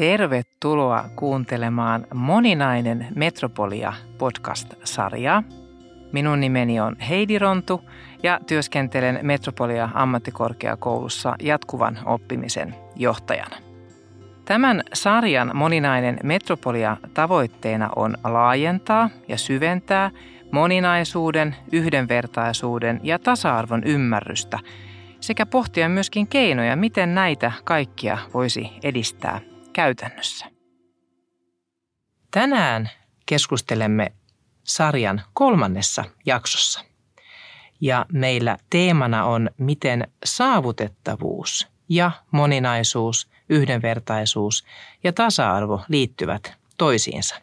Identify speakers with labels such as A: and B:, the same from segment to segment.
A: Tervetuloa kuuntelemaan Moninainen Metropolia podcast-sarjaa. Minun nimeni on Heidi Rontu ja työskentelen Metropolia ammattikorkeakoulussa jatkuvan oppimisen johtajana. Tämän sarjan moninainen metropolia tavoitteena on laajentaa ja syventää moninaisuuden, yhdenvertaisuuden ja tasa-arvon ymmärrystä sekä pohtia myöskin keinoja, miten näitä kaikkia voisi edistää käytännössä. Tänään keskustelemme sarjan kolmannessa jaksossa. Ja meillä teemana on, miten saavutettavuus ja moninaisuus, yhdenvertaisuus ja tasa-arvo liittyvät toisiinsa.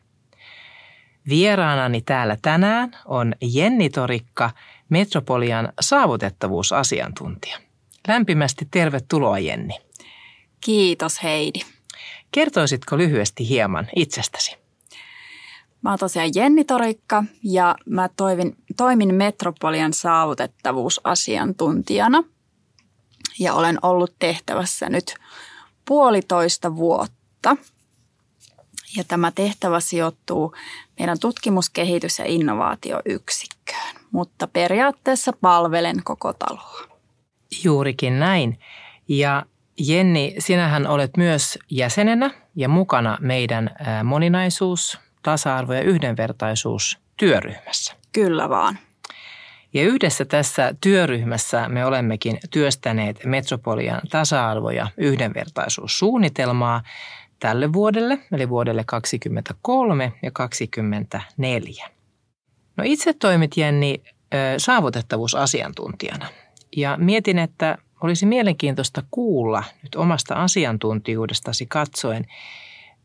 A: Vieraanani täällä tänään on Jenni Torikka, Metropolian saavutettavuusasiantuntija. Lämpimästi tervetuloa Jenni.
B: Kiitos Heidi.
A: Kertoisitko lyhyesti hieman itsestäsi?
B: Mä oon tosiaan Jenni Torikka ja mä toivin, toimin Metropolian saavutettavuusasiantuntijana ja olen ollut tehtävässä nyt puolitoista vuotta. Ja tämä tehtävä sijoittuu meidän tutkimus-, kehitys- ja innovaatioyksikköön, mutta periaatteessa palvelen koko taloa.
A: Juurikin näin. Ja Jenni, sinähän olet myös jäsenenä ja mukana meidän moninaisuus, tasa-arvo ja yhdenvertaisuus työryhmässä.
B: Kyllä vaan.
A: Ja yhdessä tässä työryhmässä me olemmekin työstäneet Metropolian tasa-arvo- ja yhdenvertaisuussuunnitelmaa tälle vuodelle, eli vuodelle 2023 ja 2024. No itse toimit Jenni saavutettavuusasiantuntijana ja mietin, että olisi mielenkiintoista kuulla nyt omasta asiantuntijuudestasi katsoen,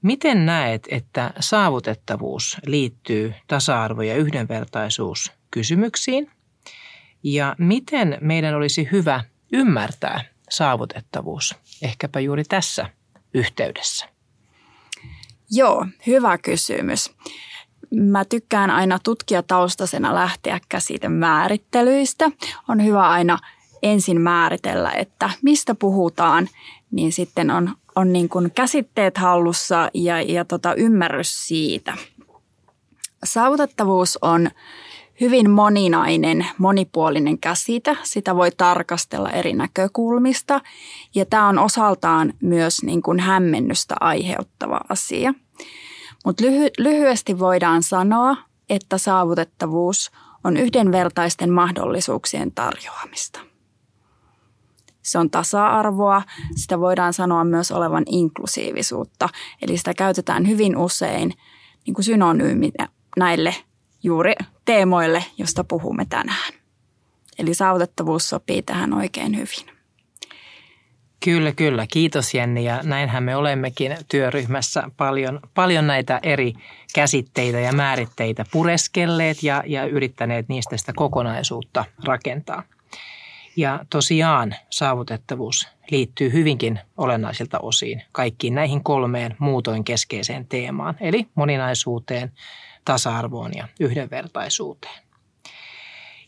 A: miten näet, että saavutettavuus liittyy tasa-arvo- ja yhdenvertaisuus kysymyksiin ja miten meidän olisi hyvä ymmärtää saavutettavuus ehkäpä juuri tässä yhteydessä?
B: Joo, hyvä kysymys. Mä tykkään aina tutkijataustaisena lähteä käsite määrittelyistä. On hyvä aina ensin määritellä, että mistä puhutaan, niin sitten on, on niin kuin käsitteet hallussa ja, ja tota ymmärrys siitä. Saavutettavuus on hyvin moninainen, monipuolinen käsite. Sitä voi tarkastella eri näkökulmista ja tämä on osaltaan myös niin kuin hämmennystä aiheuttava asia. Mutta lyhy- lyhyesti voidaan sanoa, että saavutettavuus on yhdenvertaisten mahdollisuuksien tarjoamista. Se on tasa-arvoa, sitä voidaan sanoa myös olevan inklusiivisuutta, eli sitä käytetään hyvin usein niin kuin synonyyminä näille juuri teemoille, josta puhumme tänään. Eli saavutettavuus sopii tähän oikein hyvin.
A: Kyllä, kyllä. Kiitos Jenni ja näinhän me olemmekin työryhmässä paljon, paljon näitä eri käsitteitä ja määritteitä pureskelleet ja, ja yrittäneet niistä sitä kokonaisuutta rakentaa. Ja tosiaan saavutettavuus liittyy hyvinkin olennaisilta osiin kaikkiin näihin kolmeen muutoin keskeiseen teemaan, eli moninaisuuteen, tasa-arvoon ja yhdenvertaisuuteen.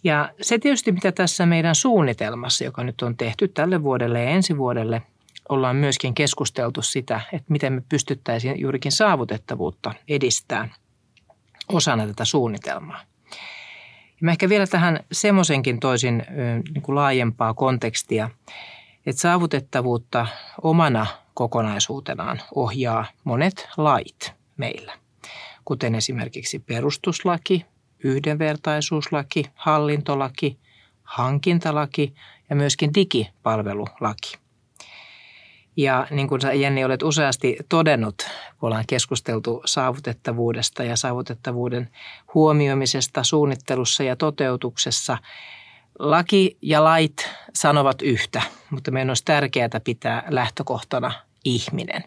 A: Ja se tietysti, mitä tässä meidän suunnitelmassa, joka nyt on tehty tälle vuodelle ja ensi vuodelle, ollaan myöskin keskusteltu sitä, että miten me pystyttäisiin juurikin saavutettavuutta edistää osana tätä suunnitelmaa. Mä ehkä vielä tähän semmoisenkin toisin niin kuin laajempaa kontekstia, että saavutettavuutta omana kokonaisuutenaan ohjaa monet lait meillä, kuten esimerkiksi perustuslaki, yhdenvertaisuuslaki, hallintolaki, hankintalaki ja myöskin digipalvelulaki. Ja niin kuin sä Jenni olet useasti todennut, kun ollaan keskusteltu saavutettavuudesta ja saavutettavuuden huomioimisesta suunnittelussa ja toteutuksessa, laki ja lait sanovat yhtä, mutta meidän olisi tärkeää pitää lähtökohtana ihminen.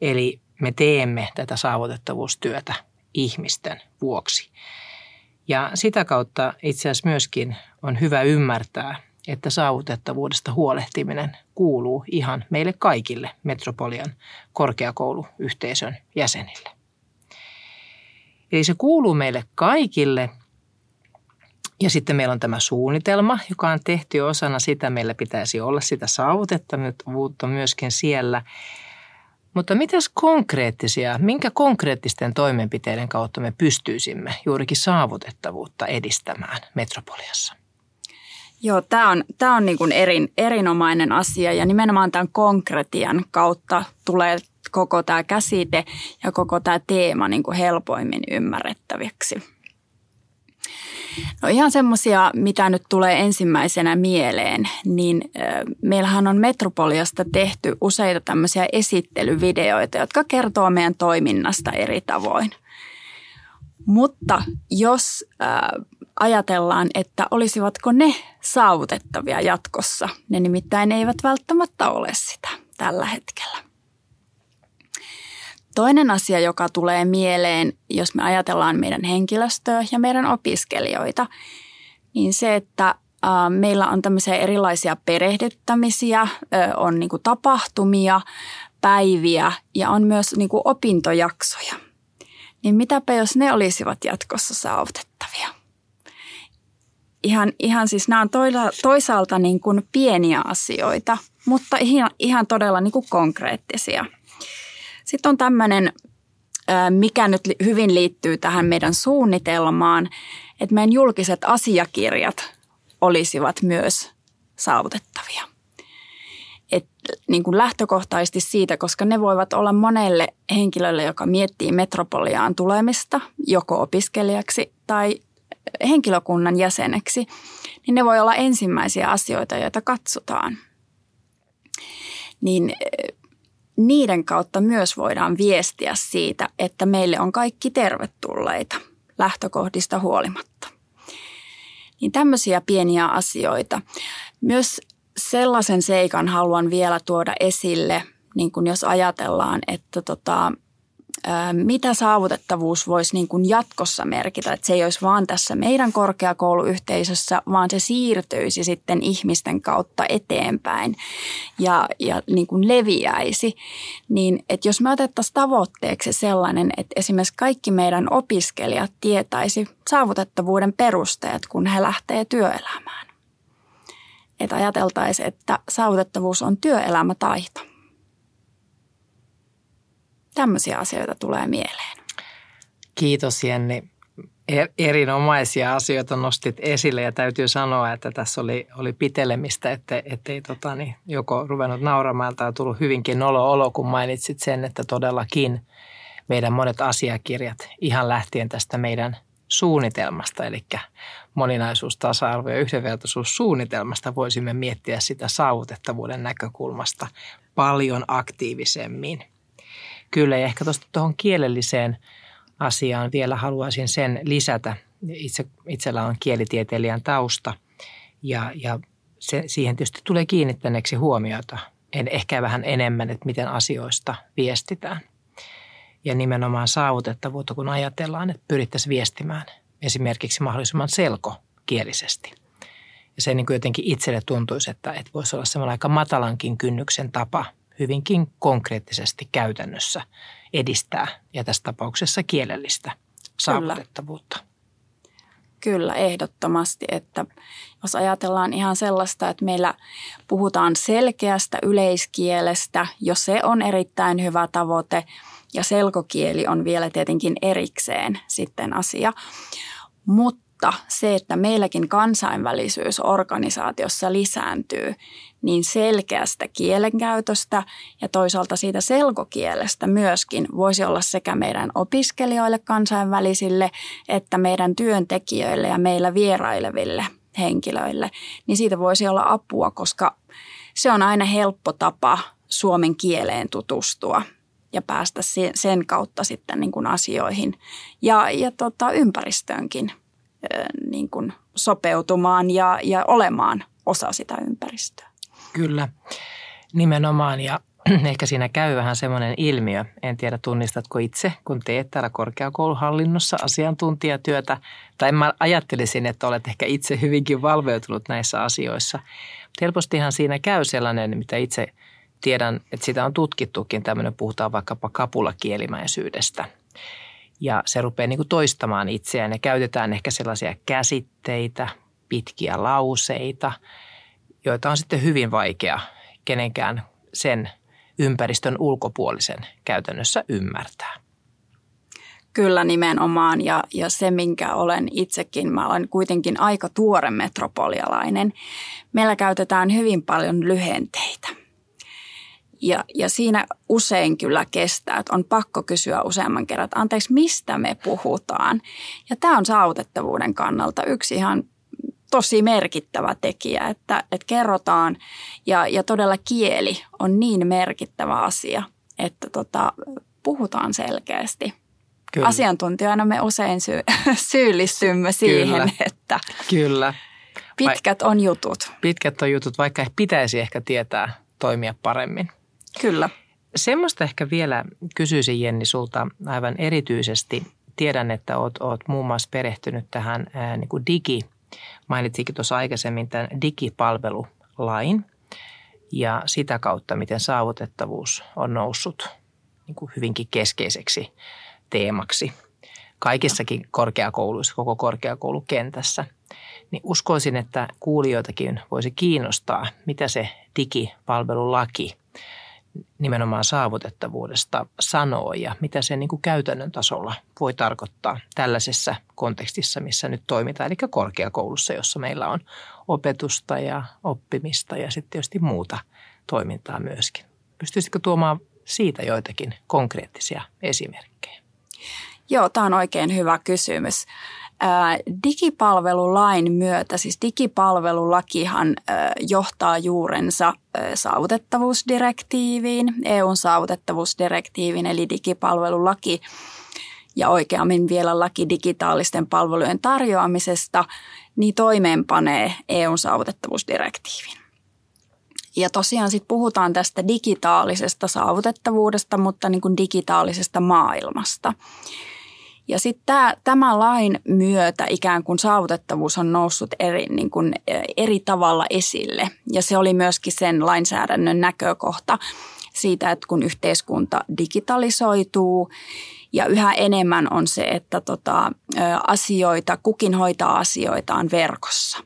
A: Eli me teemme tätä saavutettavuustyötä ihmisten vuoksi. Ja sitä kautta itse asiassa myöskin on hyvä ymmärtää, että saavutettavuudesta huolehtiminen kuuluu ihan meille kaikille Metropolian korkeakouluyhteisön jäsenille. Eli se kuuluu meille kaikille. Ja sitten meillä on tämä suunnitelma, joka on tehty osana sitä. Meillä pitäisi olla sitä saavutettavuutta myöskin siellä. Mutta mitäs konkreettisia, minkä konkreettisten toimenpiteiden kautta me pystyisimme juurikin saavutettavuutta edistämään metropoliassa?
B: Joo, tämä on, tämä on niin kuin erin, erinomainen asia ja nimenomaan tämän konkretian kautta tulee koko tämä käsite ja koko tämä teema niin kuin helpoimmin ymmärrettäviksi. No ihan semmoisia, mitä nyt tulee ensimmäisenä mieleen, niin meillähän on Metropoliasta tehty useita tämmöisiä esittelyvideoita, jotka kertoo meidän toiminnasta eri tavoin. Mutta jos ajatellaan, että olisivatko ne saavutettavia jatkossa, ne nimittäin eivät välttämättä ole sitä tällä hetkellä. Toinen asia, joka tulee mieleen, jos me ajatellaan meidän henkilöstöä ja meidän opiskelijoita, niin se, että meillä on tämmöisiä erilaisia perehdyttämisiä, on niin kuin tapahtumia, päiviä ja on myös niin kuin opintojaksoja. Niin mitäpä jos ne olisivat jatkossa saavutettavia? Ihan, ihan siis nämä on toisaalta niin kuin pieniä asioita, mutta ihan, ihan todella niin kuin konkreettisia – sitten on tämmöinen, mikä nyt hyvin liittyy tähän meidän suunnitelmaan, että meidän julkiset asiakirjat olisivat myös saavutettavia. Et niin kuin lähtökohtaisesti siitä, koska ne voivat olla monelle henkilölle, joka miettii metropoliaan tulemista, joko opiskelijaksi tai henkilökunnan jäseneksi, niin ne voi olla ensimmäisiä asioita, joita katsotaan. Niin niiden kautta myös voidaan viestiä siitä, että meille on kaikki tervetulleita lähtökohdista huolimatta. Niin tämmöisiä pieniä asioita. Myös sellaisen seikan haluan vielä tuoda esille, niin kuin jos ajatellaan, että tota, mitä saavutettavuus voisi niin kuin jatkossa merkitä. Että se ei olisi vaan tässä meidän korkeakouluyhteisössä, vaan se siirtyisi sitten ihmisten kautta eteenpäin ja, ja niin kuin leviäisi. Niin, että jos me otettaisiin tavoitteeksi sellainen, että esimerkiksi kaikki meidän opiskelijat tietäisi saavutettavuuden perusteet, kun he lähtee työelämään. Että ajateltaisiin, että saavutettavuus on työelämätaito Tämmöisiä asioita tulee mieleen.
A: Kiitos Jenni. Er, erinomaisia asioita nostit esille ja täytyy sanoa, että tässä oli, oli pitelemistä, että, ettei tota, niin, joko ruvennut nauramaan tai tullut hyvinkin nolo olo, kun mainitsit sen, että todellakin meidän monet asiakirjat ihan lähtien tästä meidän suunnitelmasta, eli moninaisuus, tasa-arvo ja yhdenvertaisuussuunnitelmasta voisimme miettiä sitä saavutettavuuden näkökulmasta paljon aktiivisemmin. Kyllä, ja ehkä tuohon kielelliseen asiaan vielä haluaisin sen lisätä. Itse, itsellä on kielitieteilijän tausta ja, ja se, siihen tietysti tulee kiinnittäneeksi huomiota, en, ehkä vähän enemmän, että miten asioista viestitään. Ja nimenomaan saavutettavuutta, kun ajatellaan, että pyrittäisiin viestimään esimerkiksi mahdollisimman selkokielisesti. Ja se niin kuin jotenkin itselle tuntuisi, että, että voisi olla semmoinen aika matalankin kynnyksen tapa – hyvinkin konkreettisesti käytännössä edistää ja tässä tapauksessa kielellistä saavutettavuutta. Kyllä.
B: Kyllä, ehdottomasti. Että jos ajatellaan ihan sellaista, että meillä puhutaan selkeästä yleiskielestä, jos se on erittäin hyvä tavoite ja selkokieli on vielä tietenkin erikseen sitten asia. Mutta mutta se, että meilläkin kansainvälisyys organisaatiossa lisääntyy, niin selkeästä kielenkäytöstä ja toisaalta siitä selkokielestä myöskin voisi olla sekä meidän opiskelijoille kansainvälisille että meidän työntekijöille ja meillä vieraileville henkilöille, niin siitä voisi olla apua, koska se on aina helppo tapa suomen kieleen tutustua ja päästä sen kautta sitten niin kuin asioihin ja, ja tota, ympäristöönkin niin kuin sopeutumaan ja, ja olemaan osa sitä ympäristöä.
A: Kyllä, nimenomaan. Ja ehkä siinä käy vähän semmoinen ilmiö, en tiedä tunnistatko itse, kun teet täällä korkeakouluhallinnossa asiantuntijatyötä, tai mä ajattelisin, että olet ehkä itse hyvinkin valveutunut näissä asioissa. Mutta helpostihan siinä käy sellainen, mitä itse tiedän, että sitä on tutkittukin, tämmöinen puhutaan vaikkapa kapulakielimäisyydestä – ja se rupeaa niin kuin toistamaan itseään ja käytetään ehkä sellaisia käsitteitä, pitkiä lauseita, joita on sitten hyvin vaikea kenenkään sen ympäristön ulkopuolisen käytännössä ymmärtää.
B: Kyllä nimenomaan ja, ja se, minkä olen itsekin, mä olen kuitenkin aika tuore metropolialainen. Meillä käytetään hyvin paljon lyhenteitä. Ja, ja siinä usein kyllä kestää, että on pakko kysyä useamman kerran, että anteeksi, mistä me puhutaan. Ja tämä on saavutettavuuden kannalta yksi ihan tosi merkittävä tekijä, että, että kerrotaan ja, ja todella kieli on niin merkittävä asia, että tota, puhutaan selkeästi. Kyllä. Asiantuntijana me usein sy- syyllistymme siihen, Kyllä. että
A: Kyllä.
B: pitkät on jutut.
A: Pitkät on jutut, vaikka pitäisi ehkä tietää toimia paremmin.
B: Kyllä.
A: Semmoista ehkä vielä kysyisin Jenni sulta aivan erityisesti. Tiedän, että oot, oot muun muassa perehtynyt tähän ää, niin kuin digi, mainitsikin tuossa aikaisemmin tämän digipalvelulain ja sitä kautta, miten saavutettavuus on noussut niin kuin hyvinkin keskeiseksi teemaksi kaikissakin korkeakouluissa, koko korkeakoulukentässä, niin uskoisin, että kuulijoitakin voisi kiinnostaa, mitä se digipalvelulaki nimenomaan saavutettavuudesta sanoo ja mitä se niin kuin käytännön tasolla voi tarkoittaa tällaisessa kontekstissa, missä nyt toimitaan, eli korkeakoulussa, jossa meillä on opetusta ja oppimista ja sitten tietysti muuta toimintaa myöskin. Pystyisitkö tuomaan siitä joitakin konkreettisia esimerkkejä?
B: Joo, tämä on oikein hyvä kysymys. Digipalvelulain myötä, siis digipalvelulakihan johtaa juurensa saavutettavuusdirektiiviin, EUn saavutettavuusdirektiiviin eli digipalvelulaki ja oikeammin vielä laki digitaalisten palvelujen tarjoamisesta, niin toimeenpanee EUn saavutettavuusdirektiivin. Ja tosiaan sitten puhutaan tästä digitaalisesta saavutettavuudesta, mutta niin kuin digitaalisesta maailmasta. Ja sitten tämä lain myötä ikään kuin saavutettavuus on noussut eri, niin kuin e, eri tavalla esille. Ja se oli myöskin sen lainsäädännön näkökohta siitä, että kun yhteiskunta digitalisoituu ja yhä enemmän on se, että tota, asioita, kukin hoitaa asioitaan verkossa,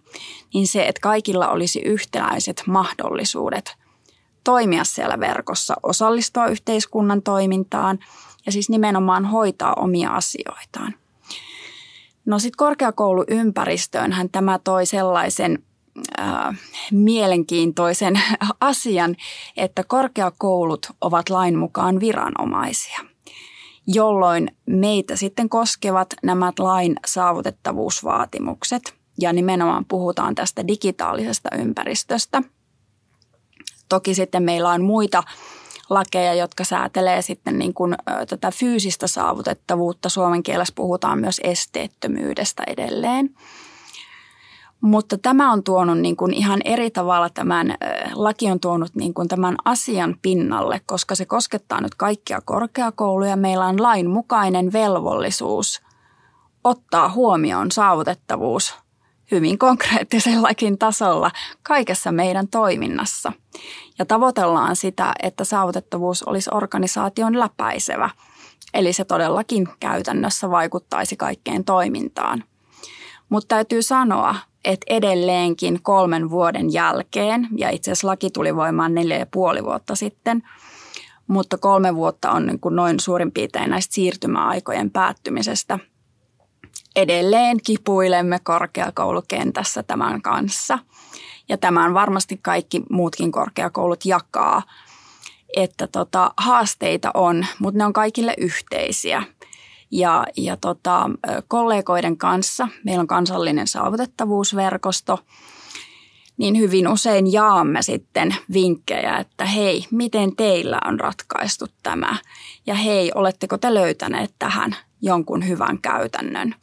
B: niin se, että kaikilla olisi yhtäläiset mahdollisuudet toimia siellä verkossa, osallistua yhteiskunnan toimintaan – ja siis nimenomaan hoitaa omia asioitaan. No sitten korkeakouluympäristöönhän tämä toi sellaisen äh, mielenkiintoisen asian, että korkeakoulut ovat lain mukaan viranomaisia, jolloin meitä sitten koskevat nämä lain saavutettavuusvaatimukset ja nimenomaan puhutaan tästä digitaalisesta ympäristöstä. Toki sitten meillä on muita lakeja, jotka säätelee sitten niin kuin, tätä fyysistä saavutettavuutta. Suomen kielessä puhutaan myös esteettömyydestä edelleen. Mutta tämä on tuonut niin kuin ihan eri tavalla tämän, laki on tuonut niin kuin tämän asian pinnalle, koska se koskettaa nyt kaikkia korkeakouluja. Meillä on lainmukainen velvollisuus ottaa huomioon saavutettavuus hyvin konkreettisellakin tasolla kaikessa meidän toiminnassa. Ja tavoitellaan sitä, että saavutettavuus olisi organisaation läpäisevä, eli se todellakin käytännössä vaikuttaisi kaikkeen toimintaan. Mutta täytyy sanoa, että edelleenkin kolmen vuoden jälkeen, ja itse asiassa laki tuli voimaan neljä ja puoli vuotta sitten, mutta kolme vuotta on niin kuin noin suurin piirtein näistä siirtymäaikojen päättymisestä – edelleen kipuilemme korkeakoulukentässä tämän kanssa. Ja tämän varmasti kaikki muutkin korkeakoulut jakaa, että tota, haasteita on, mutta ne on kaikille yhteisiä. Ja, ja tota, kollegoiden kanssa, meillä on kansallinen saavutettavuusverkosto, niin hyvin usein jaamme sitten vinkkejä, että hei, miten teillä on ratkaistu tämä? Ja hei, oletteko te löytäneet tähän jonkun hyvän käytännön?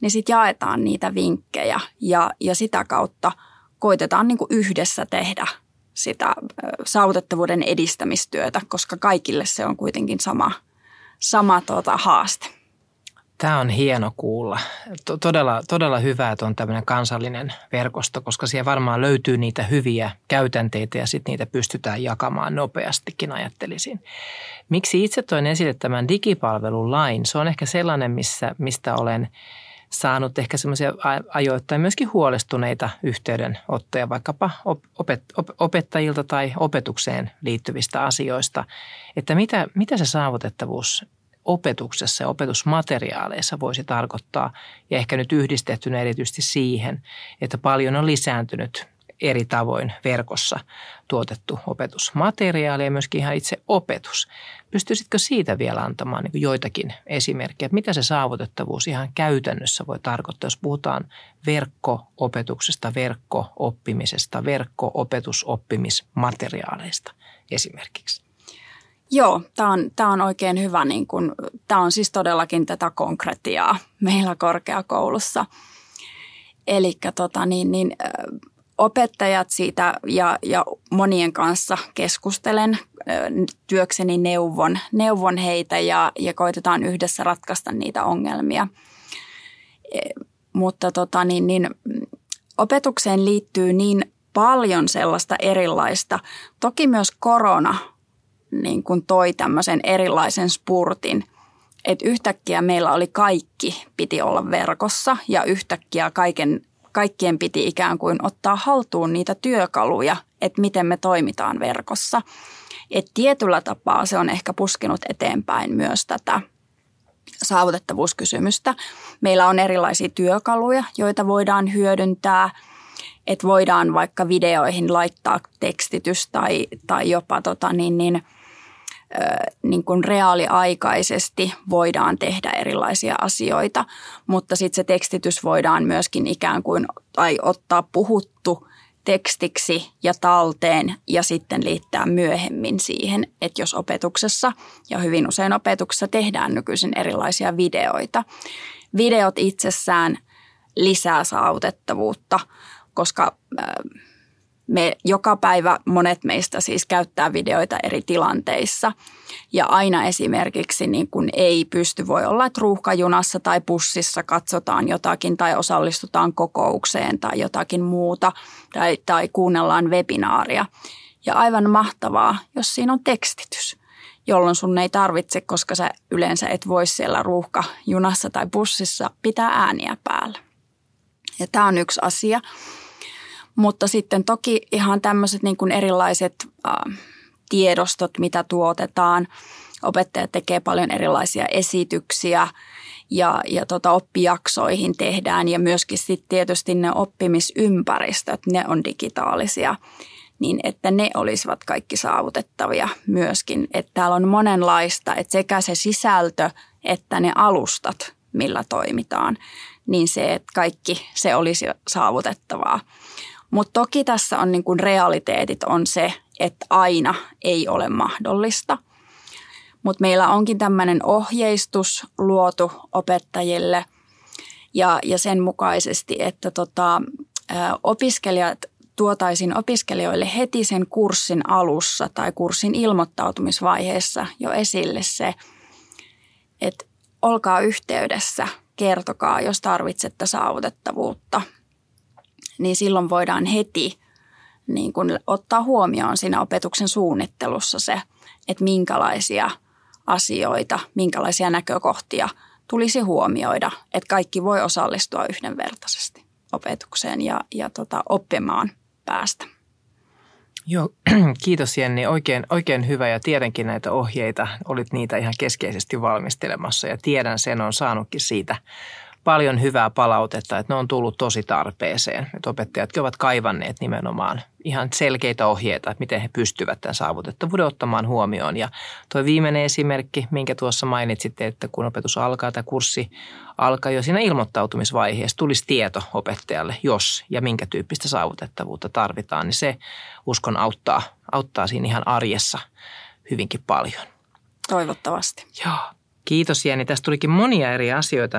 B: Niin sitten jaetaan niitä vinkkejä ja, ja sitä kautta koitetaan niin kuin yhdessä tehdä sitä saavutettavuuden edistämistyötä, koska kaikille se on kuitenkin sama, sama tuota, haaste.
A: Tämä on hieno kuulla. Todella, todella hyvä, että on tämmöinen kansallinen verkosto, koska siellä varmaan löytyy niitä hyviä käytänteitä ja sitten niitä pystytään jakamaan nopeastikin, ajattelisin. Miksi itse toin esille tämän digipalvelun lain? Se on ehkä sellainen, missä, mistä olen – saanut ehkä semmoisia ajoittain myöskin huolestuneita yhteydenottoja vaikkapa opet, op, opettajilta tai opetukseen liittyvistä asioista, että mitä, mitä se saavutettavuus opetuksessa ja opetusmateriaaleissa voisi tarkoittaa? Ja ehkä nyt yhdistettynä erityisesti siihen, että paljon on lisääntynyt eri tavoin verkossa tuotettu opetusmateriaali ja myöskin ihan itse opetus. Pystyisitkö siitä vielä antamaan niin joitakin esimerkkejä, mitä se saavutettavuus ihan käytännössä voi tarkoittaa, jos puhutaan verkko-opetuksesta, verkko-oppimisesta, verkko-opetusoppimismateriaaleista esimerkiksi?
B: Joo, tämä on, tämä on oikein hyvä. Niin tämä on siis todellakin tätä konkretiaa meillä korkeakoulussa. Eli tota, niin, niin, opettajat siitä ja, ja monien kanssa keskustelen työkseni neuvon, neuvon heitä ja, ja koitetaan yhdessä ratkaista niitä ongelmia. E, mutta tota, niin, niin, opetukseen liittyy niin paljon sellaista erilaista. Toki myös korona niin kuin toi tämmöisen erilaisen spurtin, että yhtäkkiä meillä oli kaikki, piti olla verkossa ja yhtäkkiä kaiken kaikkien piti ikään kuin ottaa haltuun niitä työkaluja, että miten me toimitaan verkossa. Et tietyllä tapaa se on ehkä puskenut eteenpäin myös tätä saavutettavuuskysymystä. Meillä on erilaisia työkaluja, joita voidaan hyödyntää, että voidaan vaikka videoihin laittaa tekstitys tai, tai jopa tota niin, niin – niin kuin reaaliaikaisesti voidaan tehdä erilaisia asioita, mutta sitten se tekstitys voidaan myöskin ikään kuin tai ottaa puhuttu tekstiksi ja talteen ja sitten liittää myöhemmin siihen, että jos opetuksessa ja hyvin usein opetuksessa tehdään nykyisin erilaisia videoita. Videot itsessään lisää saavutettavuutta, koska me joka päivä monet meistä siis käyttää videoita eri tilanteissa. Ja aina esimerkiksi niin kun ei pysty, voi olla, että ruuhkajunassa tai bussissa katsotaan jotakin tai osallistutaan kokoukseen tai jotakin muuta tai, tai kuunnellaan webinaaria. Ja aivan mahtavaa, jos siinä on tekstitys, jolloin sun ei tarvitse, koska sä yleensä et voi siellä ruuhkajunassa tai bussissa pitää ääniä päällä. Ja tämä on yksi asia. Mutta sitten toki ihan tämmöiset niin kuin erilaiset äh, tiedostot, mitä tuotetaan. Opettajat tekee paljon erilaisia esityksiä ja, ja tota, oppijaksoihin tehdään ja myöskin sitten tietysti ne oppimisympäristöt, ne on digitaalisia niin että ne olisivat kaikki saavutettavia myöskin. Että täällä on monenlaista, että sekä se sisältö että ne alustat, millä toimitaan, niin se, että kaikki se olisi saavutettavaa. Mutta toki tässä on niin kuin realiteetit on se, että aina ei ole mahdollista. Mutta meillä onkin tämmöinen ohjeistus luotu opettajille ja, ja sen mukaisesti, että tota, opiskelijat tuotaisin opiskelijoille heti sen kurssin alussa tai kurssin ilmoittautumisvaiheessa jo esille se, että olkaa yhteydessä, kertokaa, jos tarvitsette saavutettavuutta – niin silloin voidaan heti niin kuin ottaa huomioon siinä opetuksen suunnittelussa se, että minkälaisia asioita, minkälaisia näkökohtia tulisi huomioida, että kaikki voi osallistua yhdenvertaisesti opetukseen ja, ja tota, oppimaan päästä.
A: Joo, kiitos Jenni. Oikein, oikein hyvä ja tiedänkin näitä ohjeita. Olit niitä ihan keskeisesti valmistelemassa ja tiedän sen on saanutkin siitä paljon hyvää palautetta, että ne on tullut tosi tarpeeseen. Että opettajatkin ovat kaivanneet nimenomaan ihan selkeitä ohjeita, että miten he pystyvät tämän saavutettavuuden ottamaan huomioon. Ja tuo viimeinen esimerkki, minkä tuossa mainitsitte, että kun opetus alkaa tai kurssi alkaa jo siinä ilmoittautumisvaiheessa, tulisi tieto opettajalle, jos ja minkä tyyppistä saavutettavuutta tarvitaan, niin se uskon auttaa, auttaa siinä ihan arjessa hyvinkin paljon.
B: Toivottavasti.
A: Joo. Kiitos Jenni. Tästä tulikin monia eri asioita,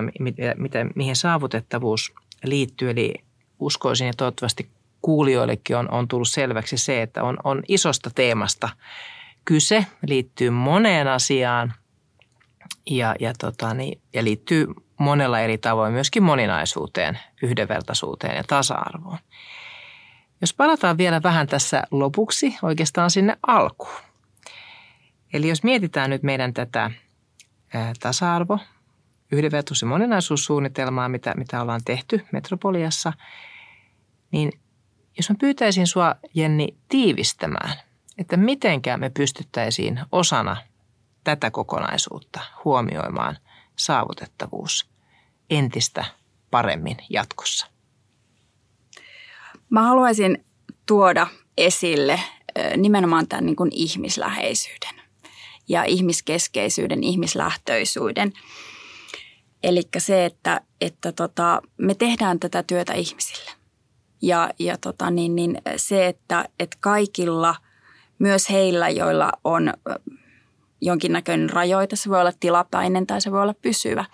A: miten, mihin saavutettavuus liittyy. Eli uskoisin ja toivottavasti kuulijoillekin on, on tullut selväksi se, että on, on isosta teemasta kyse, liittyy moneen asiaan ja, ja, tota, niin, ja liittyy monella eri tavoin myöskin moninaisuuteen, yhdenvertaisuuteen ja tasa-arvoon. Jos palataan vielä vähän tässä lopuksi oikeastaan sinne alkuun. Eli jos mietitään nyt meidän tätä tasa-arvo yhdenvertaisuus- ja moninaisuussuunnitelmaa, mitä, mitä ollaan tehty Metropoliassa, niin jos mä pyytäisin sua, Jenni, tiivistämään, että mitenkään me pystyttäisiin osana tätä kokonaisuutta huomioimaan saavutettavuus entistä paremmin jatkossa.
B: Mä haluaisin tuoda esille nimenomaan tämän niin kuin ihmisläheisyyden ja ihmiskeskeisyyden, ihmislähtöisyyden. Eli se, että, että tota, me tehdään tätä työtä ihmisille. Ja, ja tota, niin, niin se, että, että kaikilla, myös heillä, joilla on jonkinnäköinen rajoite, se voi olla tilapäinen tai se voi olla pysyvä.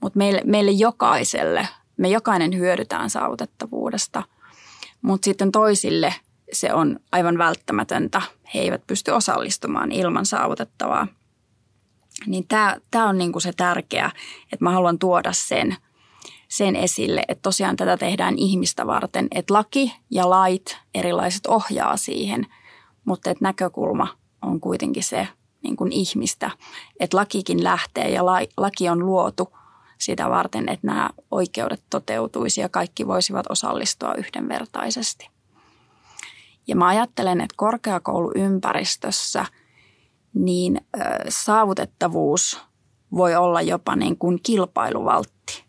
B: Mutta meille, meille jokaiselle, me jokainen hyödytään saavutettavuudesta. Mutta sitten toisille se on aivan välttämätöntä. He eivät pysty osallistumaan ilman saavutettavaa. Niin tämä on niinku se tärkeä, että mä haluan tuoda sen, sen esille, että tosiaan tätä tehdään ihmistä varten. Että laki ja lait erilaiset ohjaa siihen, mutta että näkökulma on kuitenkin se niin kuin ihmistä. Että lakikin lähtee ja laki on luotu sitä varten, että nämä oikeudet toteutuisi ja kaikki voisivat osallistua yhdenvertaisesti. Ja mä ajattelen, että korkeakouluympäristössä niin saavutettavuus voi olla jopa niin kuin kilpailuvaltti.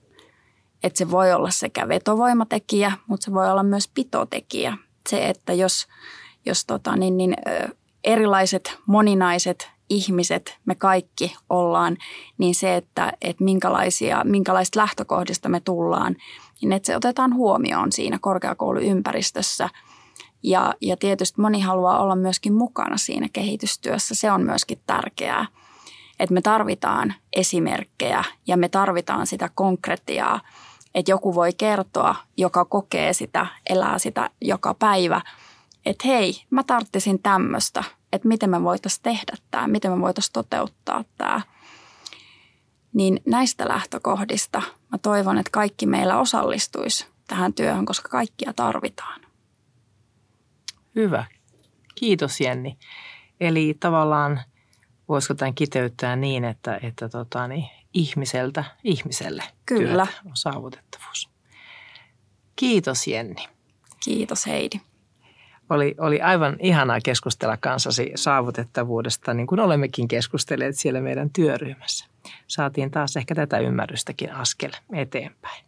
B: Että se voi olla sekä vetovoimatekijä, mutta se voi olla myös pitotekijä. Se, että jos, jos tota, niin, niin, erilaiset moninaiset ihmiset, me kaikki ollaan, niin se, että, että minkälaisia, minkälaista lähtökohdista me tullaan, niin että se otetaan huomioon siinä korkeakouluympäristössä. Ja, ja tietysti moni haluaa olla myöskin mukana siinä kehitystyössä, se on myöskin tärkeää. Että me tarvitaan esimerkkejä ja me tarvitaan sitä konkretiaa, että joku voi kertoa, joka kokee sitä, elää sitä joka päivä, että hei, mä tarttisin tämmöistä, että miten me voitaisiin tehdä tämä, miten me voitaisiin toteuttaa tämä. Niin näistä lähtökohdista mä toivon, että kaikki meillä osallistuisi tähän työhön, koska kaikkia tarvitaan.
A: Hyvä. Kiitos Jenni. Eli tavallaan voisiko tämän kiteyttää niin, että, että tota, niin, ihmiseltä ihmiselle
B: Kyllä.
A: on saavutettavuus. Kiitos Jenni.
B: Kiitos Heidi.
A: Oli, oli aivan ihanaa keskustella kanssasi saavutettavuudesta, niin kuin olemmekin keskustelleet siellä meidän työryhmässä. Saatiin taas ehkä tätä ymmärrystäkin askel eteenpäin.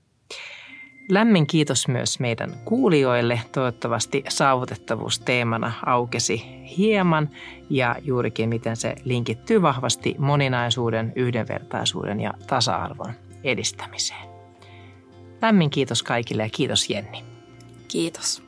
A: Lämmin kiitos myös meidän kuulijoille. Toivottavasti saavutettavuus teemana aukesi hieman ja juurikin miten se linkittyy vahvasti moninaisuuden, yhdenvertaisuuden ja tasa-arvon edistämiseen. Lämmin kiitos kaikille ja kiitos Jenni.
B: Kiitos.